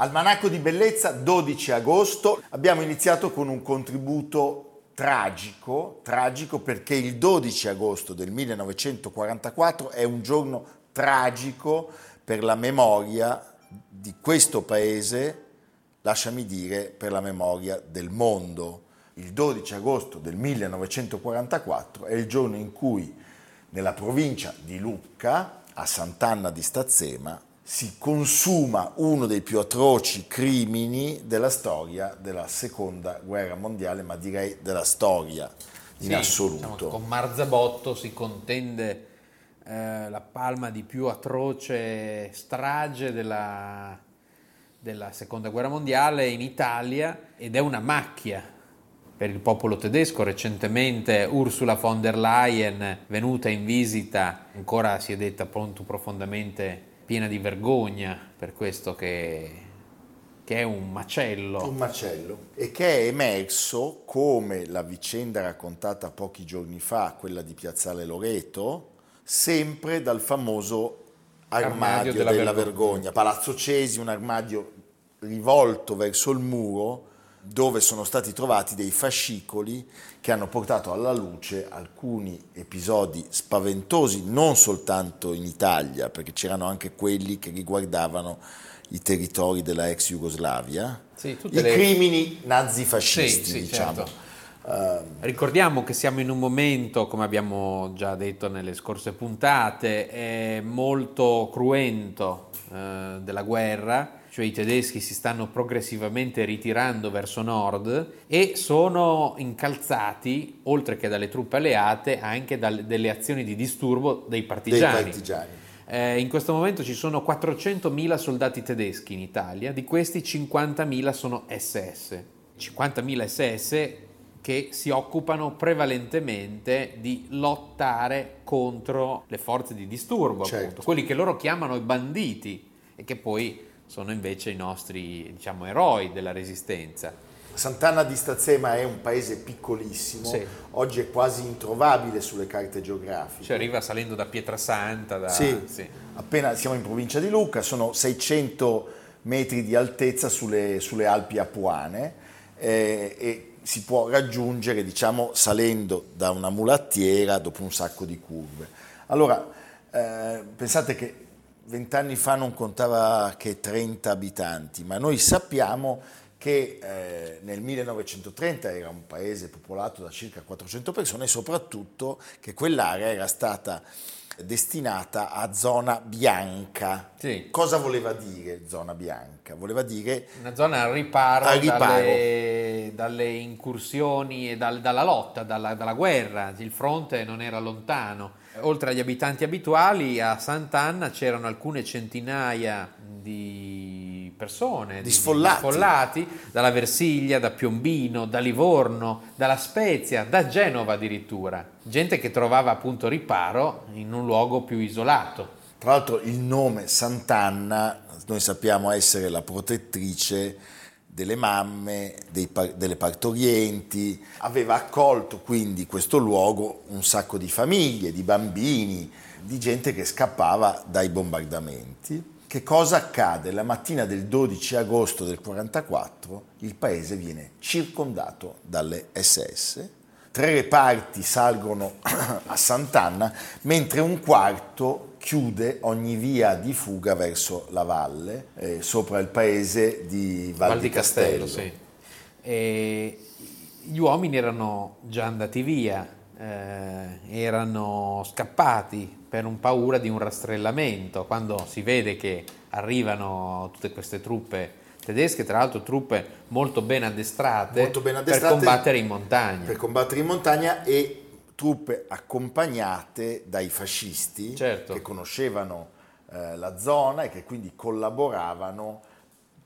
Almanacco di bellezza, 12 agosto. Abbiamo iniziato con un contributo tragico, tragico perché il 12 agosto del 1944 è un giorno tragico per la memoria di questo paese, lasciami dire, per la memoria del mondo. Il 12 agosto del 1944 è il giorno in cui nella provincia di Lucca, a Sant'Anna di Stazzema, si consuma uno dei più atroci crimini della storia della seconda guerra mondiale, ma direi della storia in sì, assoluto. Diciamo con Marzabotto si contende eh, la palma di più atroce strage della, della seconda guerra mondiale in Italia ed è una macchia per il popolo tedesco. Recentemente Ursula von der Leyen, venuta in visita, ancora si è detta pronto profondamente piena di vergogna per questo che, che è un macello. Un macello e che è emerso come la vicenda raccontata pochi giorni fa, quella di Piazzale Loreto, sempre dal famoso armadio, armadio della, della vergogna. vergogna. Palazzo Cesi, un armadio rivolto verso il muro dove sono stati trovati dei fascicoli che hanno portato alla luce alcuni episodi spaventosi, non soltanto in Italia, perché c'erano anche quelli che riguardavano i territori della ex Jugoslavia, sì, i le... crimini nazifascisti, sì, sì, diciamo. Certo. Uh, Ricordiamo che siamo in un momento, come abbiamo già detto nelle scorse puntate, molto cruento uh, della guerra cioè i tedeschi si stanno progressivamente ritirando verso nord e sono incalzati, oltre che dalle truppe alleate, anche dalle, azioni di disturbo dei partigiani. Dei partigiani. Eh, in questo momento ci sono 400.000 soldati tedeschi in Italia, di questi 50.000 sono SS. 50.000 SS che si occupano prevalentemente di lottare contro le forze di disturbo, certo. appunto, quelli che loro chiamano i banditi e che poi sono invece i nostri diciamo, eroi della resistenza. Sant'Anna di Stazzema è un paese piccolissimo, sì. oggi è quasi introvabile sulle carte geografiche. Cioè arriva salendo da Pietrasanta. Da... Sì, sì, appena siamo in provincia di Lucca, sono 600 metri di altezza sulle, sulle Alpi Apuane eh, e si può raggiungere diciamo, salendo da una mulattiera dopo un sacco di curve. Allora, eh, pensate che vent'anni fa non contava che 30 abitanti, ma noi sappiamo che eh, nel 1930 era un paese popolato da circa 400 persone e soprattutto che quell'area era stata destinata a zona bianca. Sì. Cosa voleva dire zona bianca? Voleva dire una zona al riparo, al riparo. Dalle, dalle, incursioni e dal, dalla lotta, dalla, dalla guerra. Il fronte non era lontano oltre agli abitanti abituali, a Sant'Anna c'erano alcune centinaia di persone, di, sfollati. di sfollati, dalla Versiglia, da Piombino, da Livorno, dalla Spezia, da Genova addirittura. Gente che trovava appunto riparo in un luogo più isolato. Tra l'altro il nome Sant'Anna, noi sappiamo essere la protettrice delle mamme, dei, delle partorienti, aveva accolto quindi questo luogo un sacco di famiglie, di bambini, di gente che scappava dai bombardamenti. Che cosa accade? La mattina del 12 agosto del 1944 il paese viene circondato dalle SS, tre reparti salgono a Sant'Anna, mentre un quarto chiude ogni via di fuga verso la valle, eh, sopra il paese di Val, Val di Castello. Castello sì. gli uomini erano già andati via, eh, erano scappati per un paura di un rastrellamento. Quando si vede che arrivano tutte queste truppe tedesche, tra l'altro truppe molto ben addestrate, molto ben addestrate per combattere in montagna. Per combattere in montagna e truppe accompagnate dai fascisti certo. che conoscevano eh, la zona e che quindi collaboravano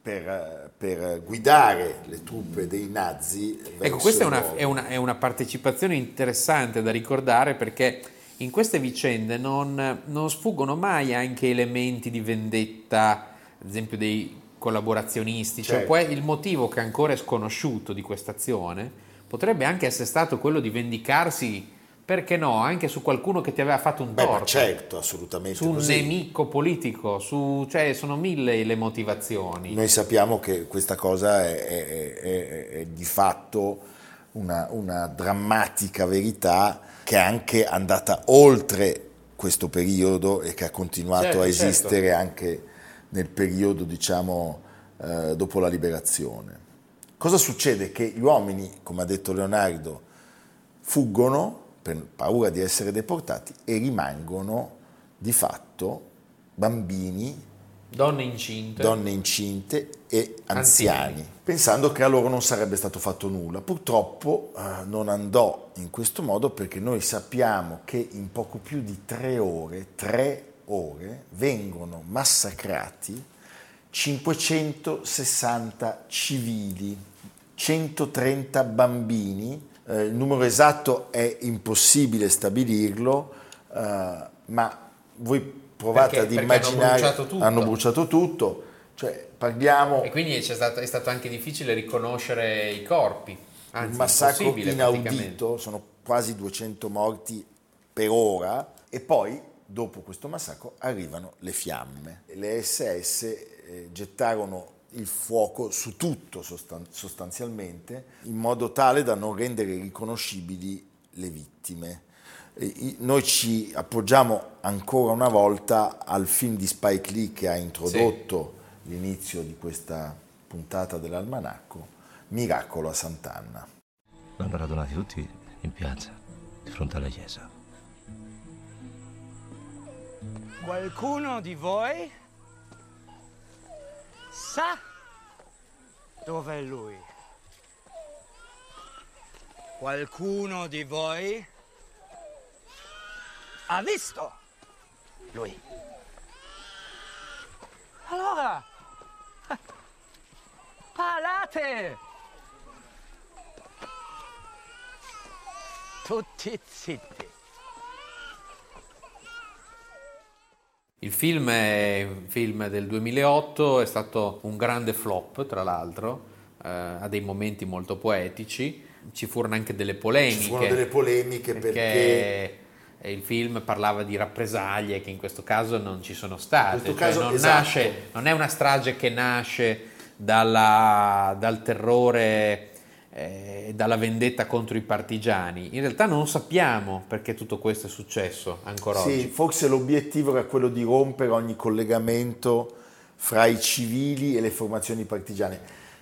per, per, guidare le truppe dei nazi. Ecco, questa è una, è, una, è una, partecipazione interessante da ricordare perché in queste vicende non, non, sfuggono mai anche elementi di vendetta, ad esempio dei collaborazionisti, cioè certo. il motivo che ancora è sconosciuto di questa azione potrebbe anche essere stato quello di vendicarsi perché no, anche su qualcuno che ti aveva fatto un torto. Beh, certo, assolutamente. Su un così. nemico politico, su, cioè sono mille le motivazioni. Noi sappiamo che questa cosa è, è, è, è di fatto una, una, drammatica verità che è anche andata oltre questo periodo e che ha continuato certo, a certo. esistere certo. anche nel periodo, diciamo, eh, dopo la liberazione. Cosa succede? Che gli uomini, come ha detto Leonardo, fuggono per paura di essere deportati e rimangono di fatto bambini, donne incinte, donne incinte e anziani, anziani, pensando che a loro non sarebbe stato fatto nulla. Purtroppo eh, non andò in questo modo perché noi sappiamo che in poco più di tre ore, tre ore, vengono massacrati 560 civili, 130 bambini, eh, il numero esatto è impossibile stabilirlo, eh, ma voi provate perché, ad immaginare... Hanno bruciato tutto. Hanno bruciato tutto cioè, parliamo... E quindi stato, è stato anche difficile riconoscere i corpi. Anzi, un massacro inaudito, sono quasi 200 morti per ora e poi dopo questo massacro arrivano le fiamme. Le SS eh, gettarono il fuoco su tutto sostanzialmente, in modo tale da non rendere riconoscibili le vittime. Noi ci appoggiamo ancora una volta al film di Spike Lee che ha introdotto sì. l'inizio di questa puntata dell'almanacco, Miracolo a Sant'Anna. Vanno radunati tutti in piazza, di fronte alla chiesa. Qualcuno di voi sa dov'è lui? Qualcuno di voi ha visto lui? Allora, parlate! Tutti zitti. Il film è un film del 2008, è stato un grande flop tra l'altro, eh, ha dei momenti molto poetici, ci furono anche delle polemiche. Ci furono delle polemiche perché... perché il film parlava di rappresaglie che in questo caso non ci sono state, cioè caso, non, esatto. nasce, non, è una strage che nasce dalla, dal terrore eh, dalla vendetta contro i partigiani. In realtà non sappiamo perché tutto questo è successo ancora sì, oggi. Forse l'obiettivo era quello di rompere ogni collegamento fra i civili e le formazioni partigiane.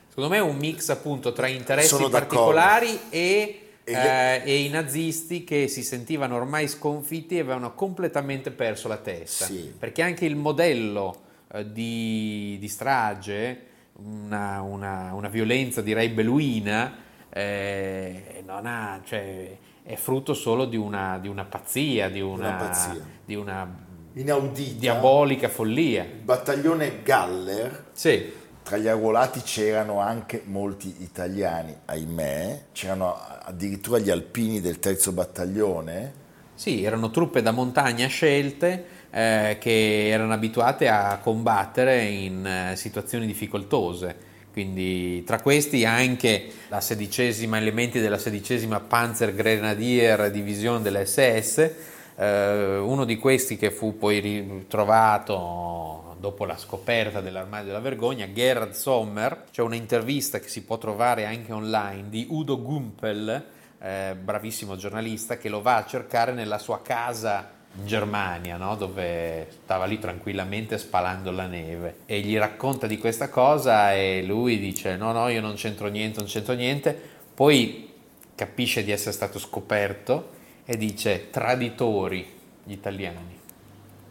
Secondo me è un mix appunto tra interessi particolari e, e, eh, e, i nazisti che si sentivano ormai sconfitti e avevano completamente perso la testa. Sì. Perché anche il modello eh, di, di strage una, una, una violenza direi beluina, eh, ha, cioè, è frutto solo di una, di una pazzia, di una, una, pazzia. Di una inaudita diabolica follia. Il battaglione Galler. Sì. Tra gli arruolati c'erano anche molti italiani, ahimè, c'erano addirittura gli alpini del terzo battaglione. Sì, erano truppe da montagna scelte eh, che erano abituate a combattere in eh, situazioni difficoltose. Quindi tra questi anche la sedicesima, elementi della sedicesima Panzergrenadier Divisione dell'SS, eh, uno di questi che fu poi ritrovato dopo la scoperta dell'armadio della vergogna, Gerhard Sommer, c'è un'intervista che si può trovare anche online di Udo Gumpel, eh, bravissimo giornalista, che lo va a cercare nella sua casa in Germania, no? dove stava lì tranquillamente spalando la neve e gli racconta di questa cosa e lui dice no no io non c'entro niente, non c'entro niente, poi capisce di essere stato scoperto e dice traditori gli italiani,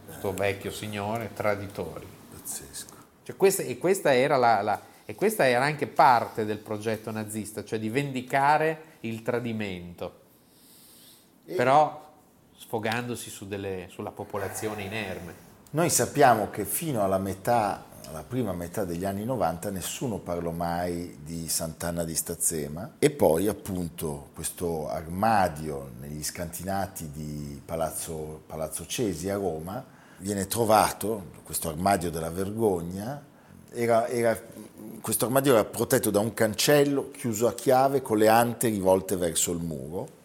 questo vecchio signore, traditori. Pazzesco. Cioè questa, e, questa era la, la, e questa era anche parte del progetto nazista, cioè di vendicare il tradimento. E... Però sfogandosi su delle, sulla popolazione inerme. Noi sappiamo che fino alla metà, alla prima metà degli anni 90 nessuno parlò mai di Sant'Anna di Stazzema. E poi appunto questo armadio negli scantinati di Palazzo, Palazzo Cesi a Roma viene trovato, questo armadio della vergogna, era, era, questo armadio era protetto da un cancello chiuso a chiave con le ante rivolte verso il muro.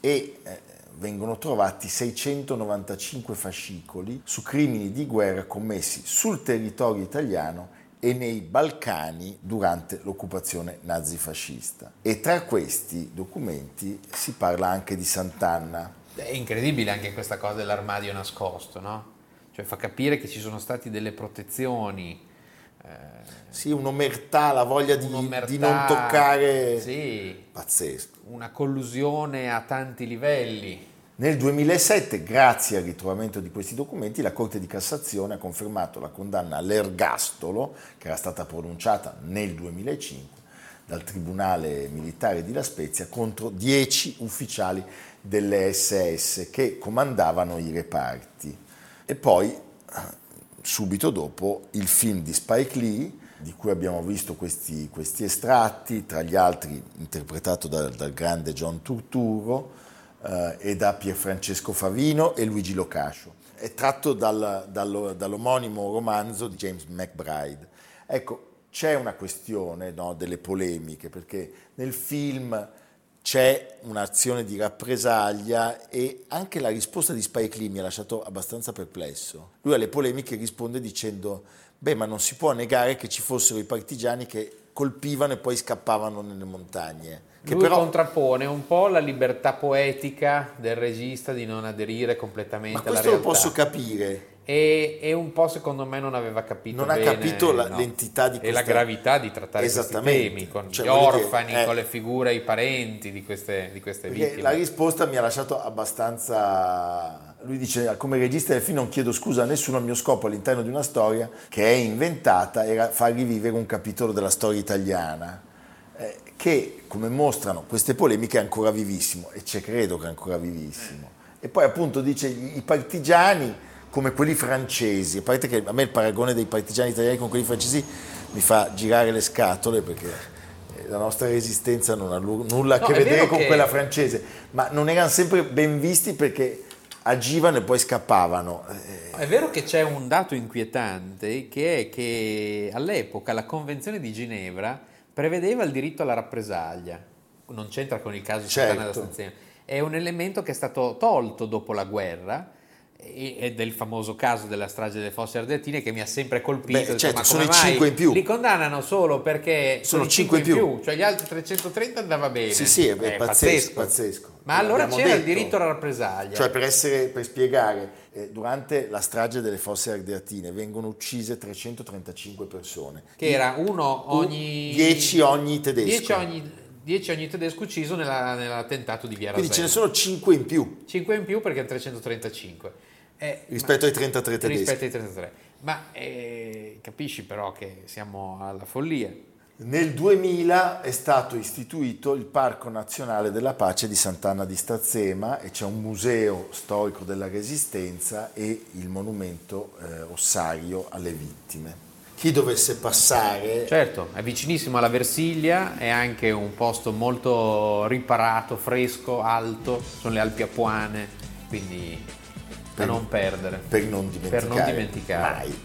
E eh, vengono trovati 695 fascicoli su crimini di guerra commessi sul territorio italiano e nei Balcani durante l'occupazione nazifascista. E tra questi documenti si parla anche di Sant'Anna. È incredibile anche questa cosa dell'armadio nascosto, no? Cioè fa capire che ci sono state delle protezioni. Eh, sì, un'omertà, la voglia di, un'omertà, di non toccare. Sì, Pazzesco. una collusione a tanti livelli. Nel 2007, grazie al ritrovamento di questi documenti, la Corte di Cassazione ha confermato la condanna all'ergastolo, che era stata pronunciata nel 2005 dal Tribunale Militare di La Spezia contro 10 ufficiali delle SS che comandavano i reparti. E poi, subito dopo, il film di Spike Lee, di cui abbiamo visto questi, questi estratti, tra gli altri interpretato da, dal grande John Turturro, eh, e da Pierfrancesco Favino e Luigi Locascio. È tratto dal, dal, dall'omonimo romanzo di James McBride. Ecco, c'è una questione no, delle polemiche, perché nel film c'è un'azione di rappresaglia e anche la risposta di Spike Lee mi ha lasciato abbastanza perplesso. Lui alle polemiche risponde dicendo, beh, ma non si può negare che ci fossero i partigiani che colpivano e poi scappavano nelle montagne. Che Lui però... contrappone un po' la libertà poetica del regista di non aderire completamente Ma alla questo lo realtà. posso capire. E, e un po' secondo me non aveva capito Non ha bene, capito la- no. l'entità di e la questa- gravità di trattare questi temi con Cioè, gli orfani, eh. con le figure, i parenti di queste, di queste vittime. la risposta mi ha lasciato abbastanza... Lui dice, come regista del film non chiedo scusa a nessuno, il mio scopo all'interno di una storia che è inventata era far rivivere un capitolo della storia italiana, eh, che, come mostrano queste polemiche, è ancora vivissimo, e ci credo che è ancora vivissimo. E poi appunto dice, i partigiani, come quelli francesi, a parte che a me il paragone dei partigiani italiani con quelli francesi mi fa girare le scatole, perché eh, la nostra resistenza non ha nulla a No, che vedere con che- quella francese, ma non erano sempre ben visti perché agivano e poi scappavano. È vero che c'è un dato inquietante che è che all'epoca la Convenzione di Ginevra prevedeva il diritto alla rappresaglia. Non c'entra con il caso di Certo. Sant'Anna da Stazione. È un elemento che è stato tolto dopo la guerra e- il famoso caso della strage delle fosse ardeatine che mi ha sempre colpito. Beh, certo, sono i mai cinque in più. Li condannano solo perché Sono i cinque in più. cioè gli altri 330 andava bene. Sì, sì, è, Eh, pazzesco, pazzesco. Ma allora L'abbiamo c'era il detto. diritto alla rappresaglia. Cioè, per, essere, per spiegare, eh, durante la strage delle fosse ardeatine vengono uccise 335 persone. che era uno ogni 10 ogni tedesco. 10 ogni, 10 ogni tedesco ucciso nella- nell'attentato di Via Quindi ce ne sono 5 in più 5 in più perché è 335 Eh, rispetto ma- ai 33 tedeschi. rispetto ai 33 ma eh, capisci però che siamo alla follia Nel 2000 è stato istituito il Parco Nazionale della Pace di Sant'Anna di Stazzema e c'è un museo storico della Resistenza e il monumento eh, ossario alle vittime. Chi dovesse passare certo è vicinissimo alla Versiglia è anche un posto molto riparato fresco alto sono le Alpi Apuane quindi Per- non perdere per non dimenticare, Per non dimenticare. mai.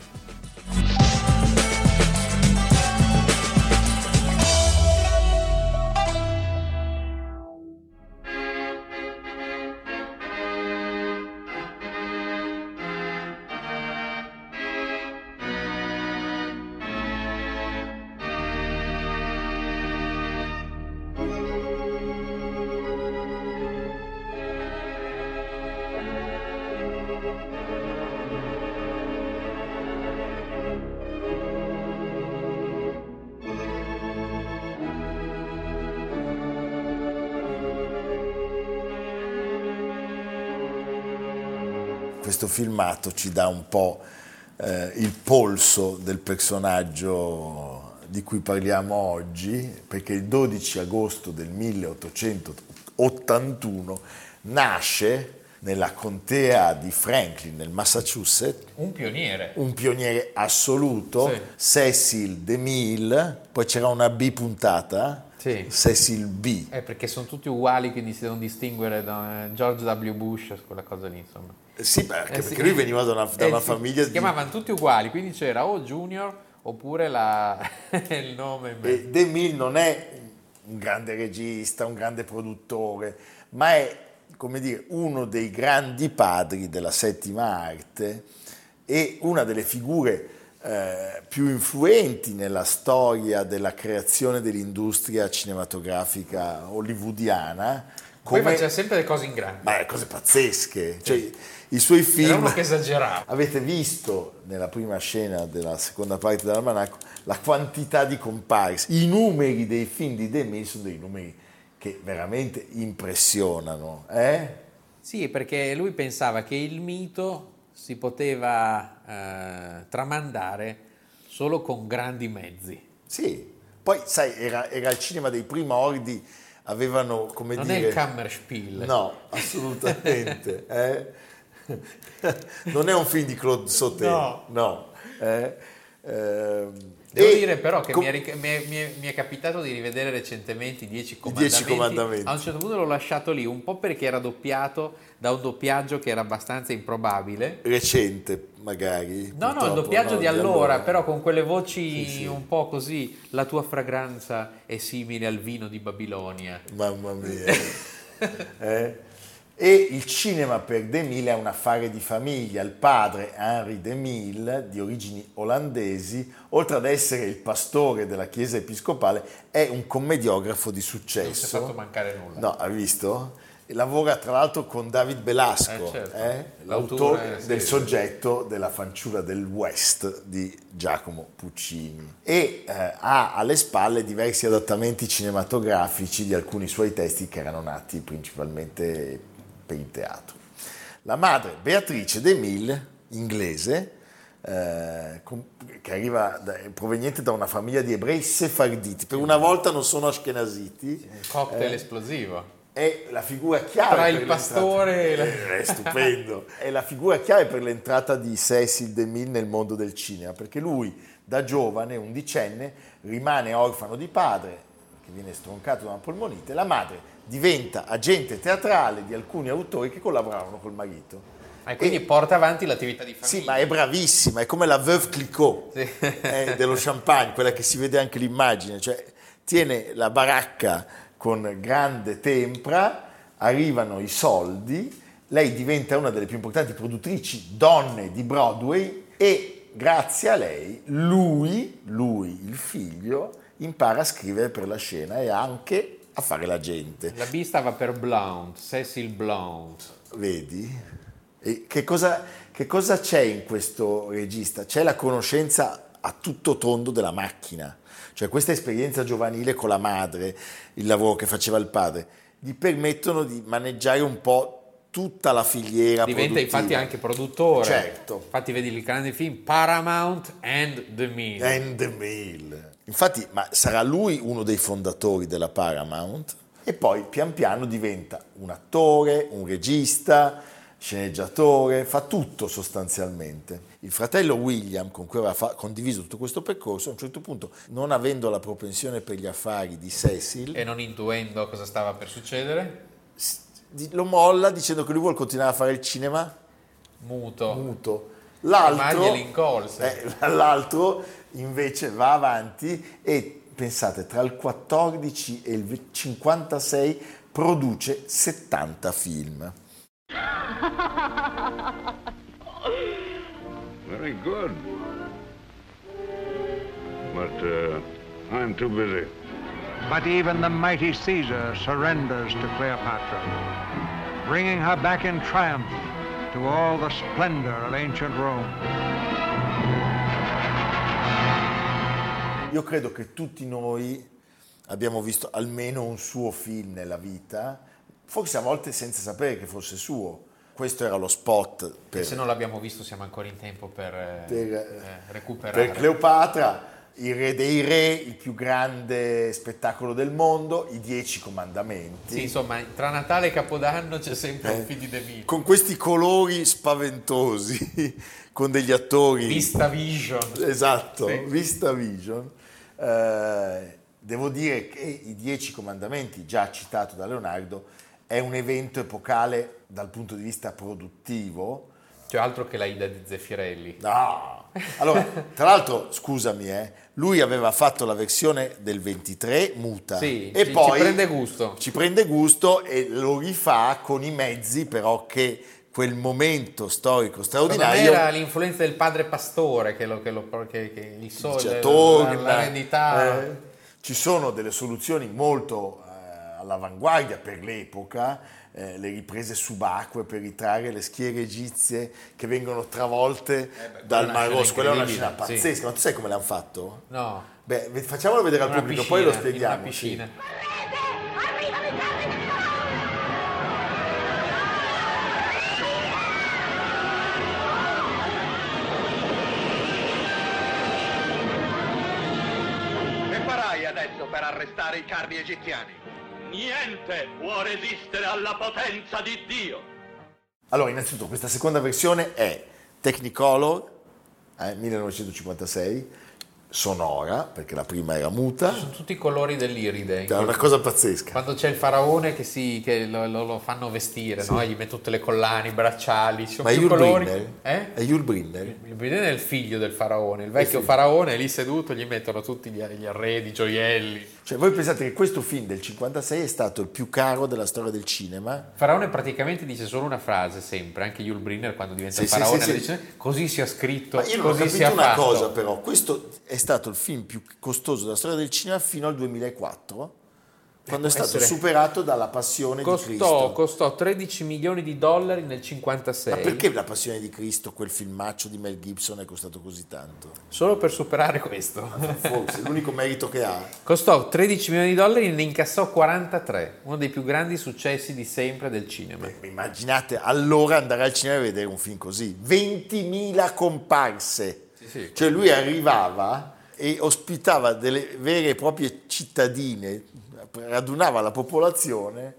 Questo filmato ci dà un po' eh, il polso del personaggio di cui parliamo oggi, perché il 12 agosto del 1881 nasce nella contea di Franklin, nel Massachusetts, Un pioniere. un pioniere assoluto, Sì. Cecil DeMille, poi c'era una B puntata, Sì. Cecil B. Eh, perché sono tutti uguali, quindi si devono distinguere da eh, George W. Bush, quella cosa lì, insomma. Sì, perché, Eh, sì. perché lui veniva da una, da Eh, una sì, famiglia Si di... chiamavano tutti uguali, quindi c'era o Junior oppure la- il nome. E DeMille non è un grande regista, un grande produttore, ma è, come dire, uno dei grandi padri della settima arte e una delle figure eh, più influenti nella storia della creazione dell'industria cinematografica hollywoodiana. Poi come- faceva sempre le cose in grande. ma cose pazzesche, cioè, i suoi Era film... uno che esagerava. Avete visto nella prima scena della seconda parte dell'almanacco la quantità di comparse, i numeri dei film di DeMille sono dei numeri che veramente impressionano. Eh? Sì, perché lui pensava che il mito si poteva eh, tramandare solo con grandi mezzi. Sì, poi sai, era, era il cinema dei primordi, avevano come Non dire... è il Kammerspiel. No, assolutamente. eh? Non è un film di Claude Sauté. No. no. eh? Devo e dire però che com- mi, è, mi è- mi è- capitato di rivedere recentemente i Dieci I Comandamenti. Comandamenti. A un certo punto l'ho lasciato lì, un po' perché era doppiato da un doppiaggio che era abbastanza improbabile. recente magari. No, no, il doppiaggio no, di allora, però con quelle voci un po' così, la tua fragranza è simile al vino di Babilonia. Mamma mia. Eh? E il cinema per DeMille è un affare di famiglia. Il padre, Henri DeMille, di origini olandesi, oltre ad essere il pastore della chiesa episcopale, è un commediografo di Non si è successo. fatto mancare nulla. No, hai visto? Lavora tra l'altro con David Belasco, Eh, certo. eh? L'autore, sì, del soggetto della fanciulla del West di Giacomo Puccini. E eh, ha alle spalle diversi adattamenti cinematografici di alcuni suoi testi che erano nati principalmente per il teatro. La madre Beatrice De Mille, inglese, eh, che arriva da- proveniente da una famiglia di ebrei sefarditi, per una volta non sono ashkenaziti, cocktail esplosivo. è la figura chiave Tra il pastore e la- Eh, è stupendo è la figura chiave per l'entrata di Cecil DeMille nel mondo del cinema perché lui da giovane undicenne rimane orfano di padre che viene stroncato da una polmonite la madre diventa agente teatrale di alcuni autori che collaboravano col marito E quindi E- porta avanti l'attività di famiglia. sì, ma è bravissima, è come la Veuve Clicquot Sì. eh, dello champagne, quella che si vede anche l'immagine, cioè tiene la baracca con grande tempra, arrivano i soldi, lei diventa una delle più importanti produttrici donne di Broadway e grazie a lei lui, lui, il figlio, impara a scrivere per la scena e anche a fare la gente. La B stava per Blount, Cecil Blount. Vedi? Che, cosa, che cosa c'è in questo regista? C'è la conoscenza a tutto tondo della macchina, cioè questa esperienza giovanile con la madre, il lavoro che faceva il padre, gli permettono di maneggiare un po' tutta la filiera Diventa produttiva. infatti anche produttore. Certo. Infatti vedi il grande film Paramount and the Mill. And the Mill. Infatti, ma sarà lui uno dei fondatori della Paramount e poi pian piano diventa un attore, un regista, sceneggiatore, fa tutto sostanzialmente. Il fratello William, con cui aveva fa- condiviso tutto questo percorso, a un certo punto, non avendo la propensione per gli affari di Cecil, E non intuendo cosa stava per succedere, lo molla dicendo che lui vuole continuare a fare il cinema muto. muto. Ma L'altro, eh, l'altro invece va avanti e pensate, tra il 14 e il 56 produce 70 film. Very good. But uh, I'm too busy. But even the mighty Caesar surrenders to Cleopatra, bringing her back in triumph to all the splendor of ancient Rome. Io credo che tutti noi abbiamo visto almeno un suo film nella vita, forse a volte senza sapere che fosse suo. Questo era lo spot per, Se non l'abbiamo visto siamo ancora in tempo per, eh, per, eh, recuperare. per Cleopatra il re dei re, il più grande spettacolo del mondo, i Dieci Comandamenti. Sì, insomma, tra Natale e Capodanno c'è sempre Eh, un film di De Mille. Con questi colori spaventosi, con degli attori... Vista Vision. Esatto, Sì. Vista Vision. Eh, devo dire che i Dieci Comandamenti, già citato da Leonardo, è un evento epocale dal punto di vista produttivo. Cioè altro che la Ida di Zeffirelli. No! Allora, tra l'altro, scusami, eh, lui aveva fatto la versione del 23 muta Sì, e ci- poi ci prende gusto. ci prende gusto e lo rifà con i mezzi però che quel momento storico straordinario era l'influenza del padre pastore che, lo, che, lo, che, che il sole, dice, la, torna, la rendità. eh, ci sono delle soluzioni molto eh, all'avanguardia per l'epoca, eh, le riprese subacquee per ritrarre le schiere egizie che vengono travolte dal una Mar scena Rosso. Quella è una scena incredibile, sì. pazzesca, ma tu sai come l'hanno fatto? No, Beh, facciamolo vedere al pubblico, piscina, poi lo in spieghiamo. Una piscina. Che farai adesso per arrestare i carri egiziani? Niente può resistere alla potenza di Dio. Allora, innanzitutto, questa seconda versione è Technicolor, eh, 1956, sonora, perché la prima era muta, Sono tutti i colori dell'iride. è una cosa pazzesca. Quando c'è il faraone che, si, che lo, lo- lo fanno vestire, no? E gli mette tutte le collane, i bracciali, ci sono Ma è più Yul colori. Brynner? Eh? È Yul Brynner? Il Brynner è il figlio del faraone, il vecchio faraone è lì seduto, gli mettono tutti gli, gli arredi, i gioielli. Cioè, voi pensate che questo film del 56 è stato il più caro della storia del cinema? Faraone praticamente dice solo una frase sempre, anche Yul Brynner quando diventa Sì, faraone sì, sì. dice così sia scritto, Ma io non ho così capito una fatto. cosa però, questo è stato il film più costoso della storia del cinema fino al 2004, quando è può stato superato dalla Passione di Costò, Cristo. costò 13 milioni di dollari nel 56. Ma perché La Passione di Cristo, quel filmaccio di Mel Gibson, è costato così tanto? Solo per superare questo. Forse, l'unico merito che ha. Costò 13 milioni di dollari e ne incassò 43, uno dei più grandi successi di sempre del cinema. Immaginate allora andare al cinema e vedere un film così. 20.000 comparse. sì. Cioè lui arrivava e ospitava delle vere e proprie cittadine, radunava la popolazione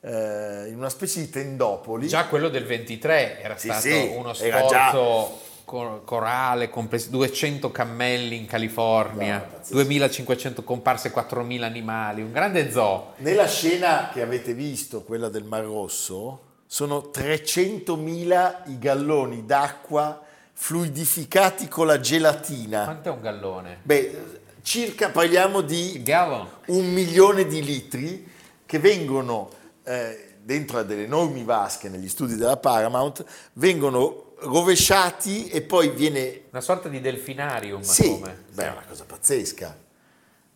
eh, in una specie di tendopoli. Già quello del 23 era Sì, stato sì, uno era già- sforzo cor- corale, complesso, 200 cammelli in California, No, pazzesco. 2500 comparse, 4000 animali, un grande zoo. Nella scena che avete visto, quella del Mar Rosso, sono 300.000 i galloni d'acqua fluidificati con la gelatina. Quanto è un gallone? Beh, circa parliamo di un milione di litri che vengono eh, dentro a delle enormi vasche negli studi della Paramount, vengono rovesciati e poi viene Una sorta di delfinarium. sì, beh, è una cosa pazzesca.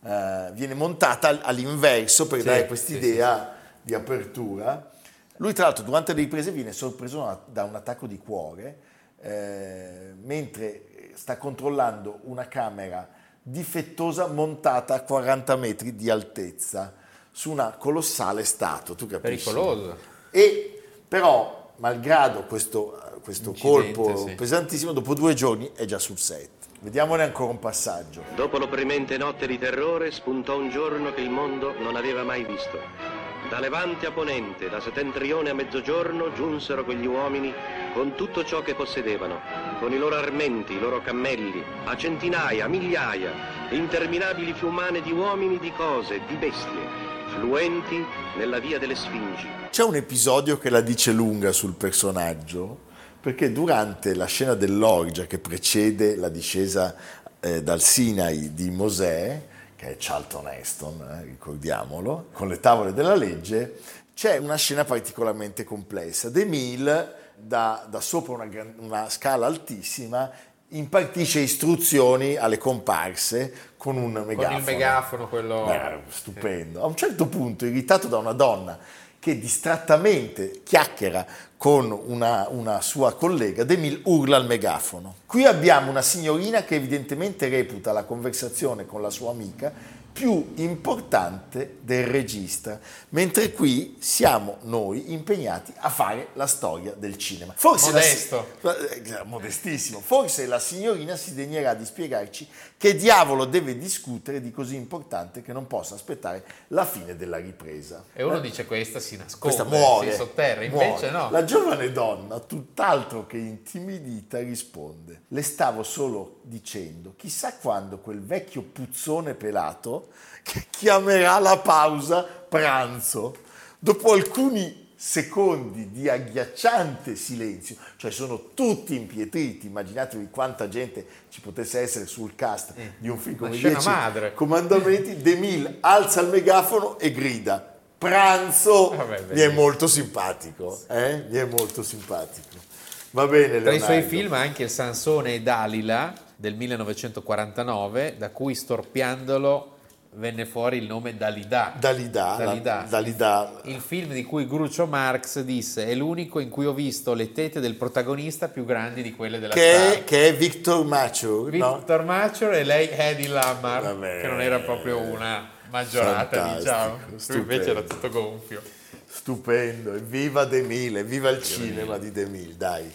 Eh, viene montata al- all'inverso per Sì, dare sì, quest'idea di apertura. Lui, tra l'altro, durante le riprese viene sorpreso da un attacco di cuore eh, mentre sta controllando una camera difettosa montata a 40 metri di altezza su una colossale statua. Tu capisci? Pericoloso. E però, malgrado questo, questo colpo sì. pesantissimo, dopo due giorni è già sul set. Vediamone ancora un passaggio. Dopo l'opprimente notte di terrore spuntò un giorno che il mondo non aveva mai visto. Da levante a ponente, da settentrione a mezzogiorno giunsero quegli uomini con tutto ciò che possedevano, con i loro armenti, i loro cammelli, a centinaia, a migliaia, interminabili fiumane di uomini, di cose, di bestie, fluenti nella via delle Sfingi. C'è un episodio che la dice lunga sul personaggio, perché durante la scena dell'orgia che precede la discesa eh, dal Sinai di Mosè, che è Charlton Heston, eh, ricordiamolo, con le tavole della legge, c'è una scena particolarmente complessa. De Mille, da, da sopra una, una scala altissima, impartisce istruzioni alle comparse con un megafono. Con il megafono, quello... Beh, stupendo. A un certo punto, irritato da una donna che distrattamente chiacchiera con una, una sua collega, Demil urla al megafono. Qui abbiamo una signorina che evidentemente reputa la conversazione con la sua amica più importante del regista, mentre qui siamo noi impegnati a fare la storia del cinema. Forse Modesto. La, eh, modestissimo. Forse la signorina si degnerà di spiegarci che diavolo deve discutere di così importante che non possa aspettare la fine della ripresa. E uno Eh? dice questa si nasconde, Questa muore, si sotterra, invece muore. no. La giovane donna, tutt'altro che intimidita, risponde: Le stavo solo dicendo, chissà quando quel vecchio puzzone pelato che chiamerà la pausa pranzo. Dopo alcuni secondi di agghiacciante silenzio, cioè sono tutti impietriti, immaginatevi quanta gente ci potesse essere sul cast di un film come una scena 10 madre. comandamenti, De Mille alza il megafono e grida pranzo, Vabbè, mi è molto simpatico, eh? mi è molto simpatico. Va bene, Tra i Leonardo. suoi film anche Sansone e Dalila del 1949, da cui storpiandolo venne fuori il nome Dalida. Dalida, la- Dalida. Dalida. Il film di cui Groucho Marx disse è l'unico in cui ho visto le tete del protagonista più grandi di quelle della Che star. è, che è Victor Macho, no? Victor Macho e lei Hedy Lammar, Vabbè. che non era proprio una maggiorata, diciamo. Lui invece era tutto gonfio. Stupendo, evviva De Mille, evviva il cinema di De Mille, dai.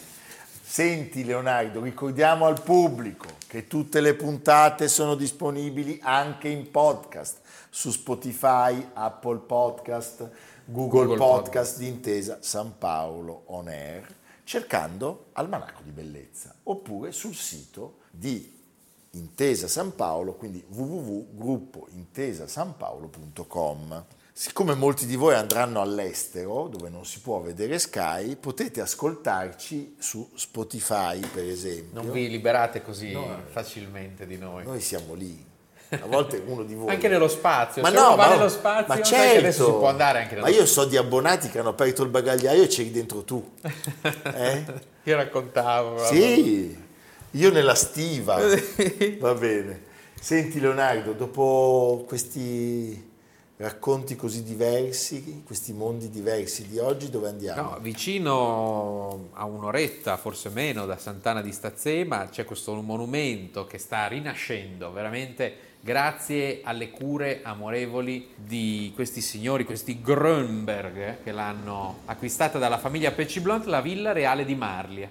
Senti Leonardo, ricordiamo al pubblico che tutte le puntate sono disponibili anche in podcast su Spotify, Apple Podcast, Google, Google Podcast di Intesa San Paolo On Air, cercando Almanacco di Bellezza, oppure sul sito di Intesa San Paolo, quindi www.gruppointesasanpaolo.com. Siccome molti di voi andranno all'estero, dove non si può vedere Sky, potete ascoltarci su Spotify, per esempio. Non vi liberate così No. facilmente di noi. Noi siamo lì. A volte uno di voi... Anche nello spazio, Ma se no, ma, nello spazio, ma certo. adesso si può andare anche nello Ma io so di abbonati che hanno aperto il bagagliaio e c'eri dentro tu. Eh? Io raccontavo. Sì, io nella stiva. Va bene. Senti Leonardo, dopo questi racconti così diversi, questi mondi diversi di oggi, dove andiamo? No, vicino a un'oretta, forse meno, da Sant'Anna di Stazzema c'è questo monumento che sta rinascendo, veramente grazie alle cure amorevoli di questi signori, questi Grönberg, che l'hanno acquistata dalla famiglia Pecciblont, la Villa Reale di Marlia.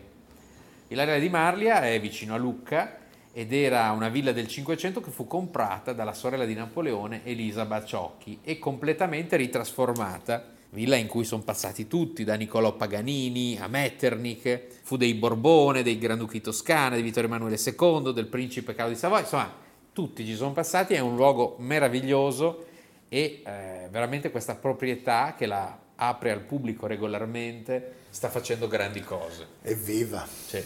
Villa Reale di Marlia è vicino a Lucca ed era una villa del Cinquecento che fu comprata dalla sorella di Napoleone, Elisa Baciocchi, e completamente ritrasformata. Villa in cui sono passati tutti, da Niccolò Paganini a Metternich, fu dei Borbone, dei Granduchi Toscana, di Vittorio Emanuele II, del principe Carlo di Savoia, insomma, tutti ci sono passati, è un luogo meraviglioso e eh, veramente questa proprietà che la apre al pubblico regolarmente sta facendo grandi cose. Evviva! Cioè,